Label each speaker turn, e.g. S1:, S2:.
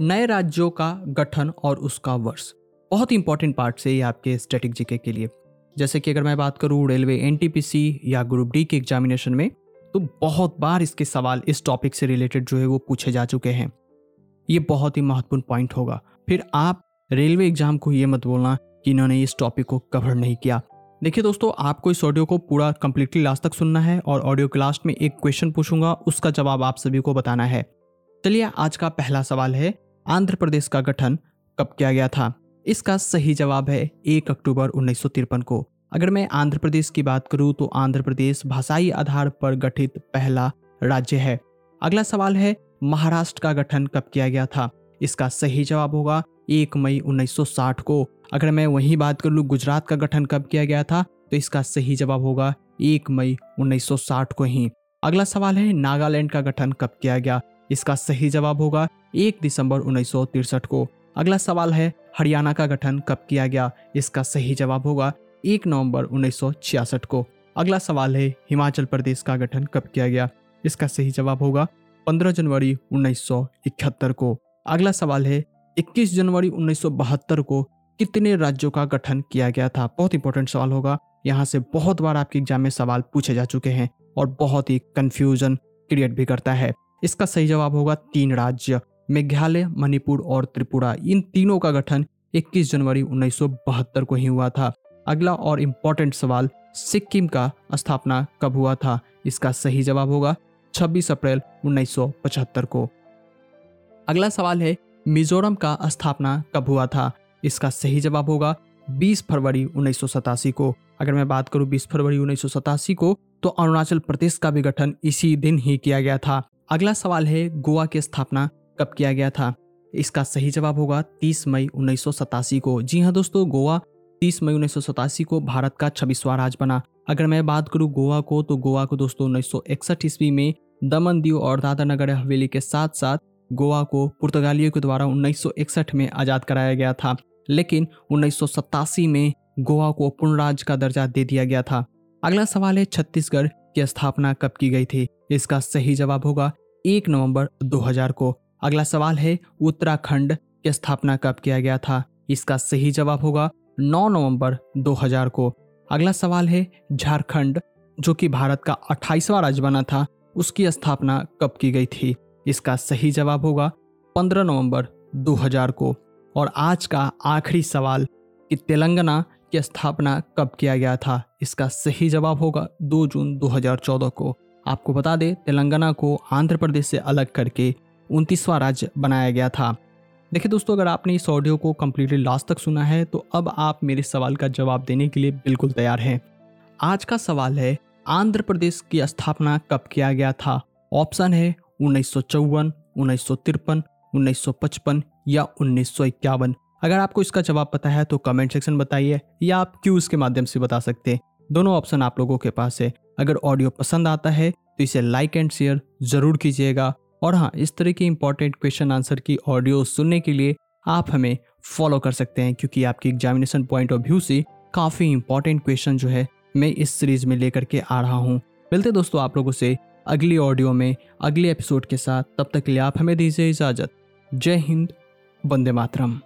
S1: नए राज्यों का गठन और उसका वर्ष। बहुत ही इंपॉर्टेंट पार्ट से ये आपके स्टैटिक जीके के लिए। जैसे कि अगर मैं बात करूँ रेलवे एन या ग्रुप डी के एग्जामिनेशन में तो बहुत बार इसके सवाल इस टॉपिक से रिलेटेड जो है वो पूछे जा चुके हैं। ये बहुत ही महत्वपूर्ण पॉइंट होगा। फिर आप रेलवे एग्ज़ाम को ये मत बोलना कि इन्होंने इस टॉपिक को कवर नहीं किया। देखिए दोस्तों, आपको इस ऑडियो को पूरा कंप्लीटली लास्ट तक सुनना है और ऑडियो के लास्ट में एक क्वेश्चन पूछूँगा, उसका जवाब आप सभी को बताना है। चलिए, आज का पहला सवाल है आंध्र प्रदेश का गठन कब किया गया था? इसका सही जवाब है एक अक्टूबर उन्नीस सौ तिरपन को। अगर मैं आंध्र प्रदेश की बात करूँ तो आंध्र प्रदेश भाषाई आधार पर गठित पहला राज्य है। अगला सवाल है, महाराष्ट्र का गठन कब किया गया था? इसका सही जवाब होगा एक मई 1960 को। अगर मैं वही बात कर लूँ, गुजरात का गठन कब किया गया था तो इसका सही जवाब होगा एक मई 1960 को ही। अगला सवाल है, नागालैंड का गठन कब किया गया? इसका सही जवाब होगा एक दिसंबर उन्नीस को। अगला सवाल है, हरियाणा का गठन कब किया गया? इसका सही जवाब होगा एक नवंबर उन्नीस सौ छियासठ को। अगला सवाल है, हिमाचल प्रदेश का गठन कब किया गया? इसका सही जवाब होगा 15 जनवरी 1971 को। अगला सवाल है 21 जनवरी 1972 को कितने राज्यों का गठन किया गया था? बहुत इंपॉर्टेंट सवाल होगा। यहाँ से बहुत बार आपके एग्ज़ाम में सवाल पूछे जा चुके हैं और बहुत ही कंफ्यूजन क्रिएट भी करता है। इसका सही जवाब होगा तीन राज्य, मेघालय, मणिपुर और त्रिपुरा। इन तीनों का गठन 21 जनवरी उन्नीस सौ बहत्तर को ही हुआ था। अगला और इम्पोर्टेंट सवाल, सिक्किम का स्थापना कब हुआ था? इसका सही जवाब होगा 26 अप्रैल 1975 को। अगला सवाल है, मिजोरम का स्थापना कब हुआ था? इसका सही जवाब होगा 20 फरवरी उन्नीस सौ सतासी को। अगर मैं बात करूँ 20 फरवरी उन्नीस सौ सतासी को तो अरुणाचल प्रदेश का भी गठन इसी दिन ही किया गया था। अगला सवाल है, गोवा की स्थापना कब किया गया था? इसका सही जवाब होगा 30 मई उन्नीस सौ सतासी को। जी हाँ दोस्तों, गोवा 30 मई उन्नीस सौ सतासी को भारत का छब्बीसवा राज्य बना। अगर मैं बात करूँ गोवा को तो गोवा को दोस्तों उन्नीस सौ इकसठ ईस्वी में दमन दीव और दादा नगर हवेली के साथ साथ गोवा को पुर्तगालियों के द्वारा उन्नीस सौ इकसठ में आज़ाद कराया गया था। लेकिन उन्नीस सौ सतासी में गोवा को पूर्ण राज्य का दर्जा दे दिया गया था। अगला सवाल है, छत्तीसगढ़ की स्थापना कब की गई थी? इसका सही जवाब होगा एक नवंबर 2000 को। अगला सवाल है, उत्तराखंड की स्थापना कब किया गया था? इसका सही जवाब होगा 9 नवंबर 2000 को। अगला सवाल है, झारखंड, जो कि भारत का 28वां राज्य बना था, उसकी स्थापना कब की गई थी? इसका सही जवाब होगा 15 नवंबर 2000 को। और आज का आखिरी सवाल, कि तेलंगाना की स्थापना कब किया गया था? इसका सही जवाब होगा 2 जून 2014 को। आपको बता दें, तेलंगाना को आंध्र प्रदेश से अलग करके उनतीसवां राज्य बनाया गया था। देखिए दोस्तों, अगर आपने इस ऑडियो को कम्प्लीटली लास्ट तक सुना है तो अब आप मेरे सवाल का जवाब देने के लिए बिल्कुल तैयार हैं। आज का सवाल है, आंध्र प्रदेश की स्थापना कब किया गया था? ऑप्शन है, उन्नीस सौ चौवन, उन्नीस सौ तिरपन, उन्नीस सौ पचपन या उन्नीस सौ इक्यावन। अगर आपको इसका जवाब पता है तो कमेंट सेक्शन बताइए, या आप क्यूज के माध्यम से बता सकते हैं। दोनों ऑप्शन आप लोगों के पास है। अगर ऑडियो पसंद आता है तो इसे लाइक एंड शेयर ज़रूर कीजिएगा। और हाँ इस तरह के इंपॉर्टेंट क्वेश्चन आंसर की ऑडियो सुनने के लिए आप हमें फॉलो कर सकते हैं, क्योंकि आपकी एग्जामिनेशन पॉइंट ऑफ़ व्यू से काफ़ी इंपॉर्टेंट क्वेश्चन जो है, मैं इस सीरीज़ में लेकर के आ रहा हूँ। मिलते दोस्तों आप लोगों से अगली ऑडियो में, अगले एपिसोड के साथ। तब तक के लिए आप हमें दीजिए इजाज़त। जय हिंद, वंदे मातरम।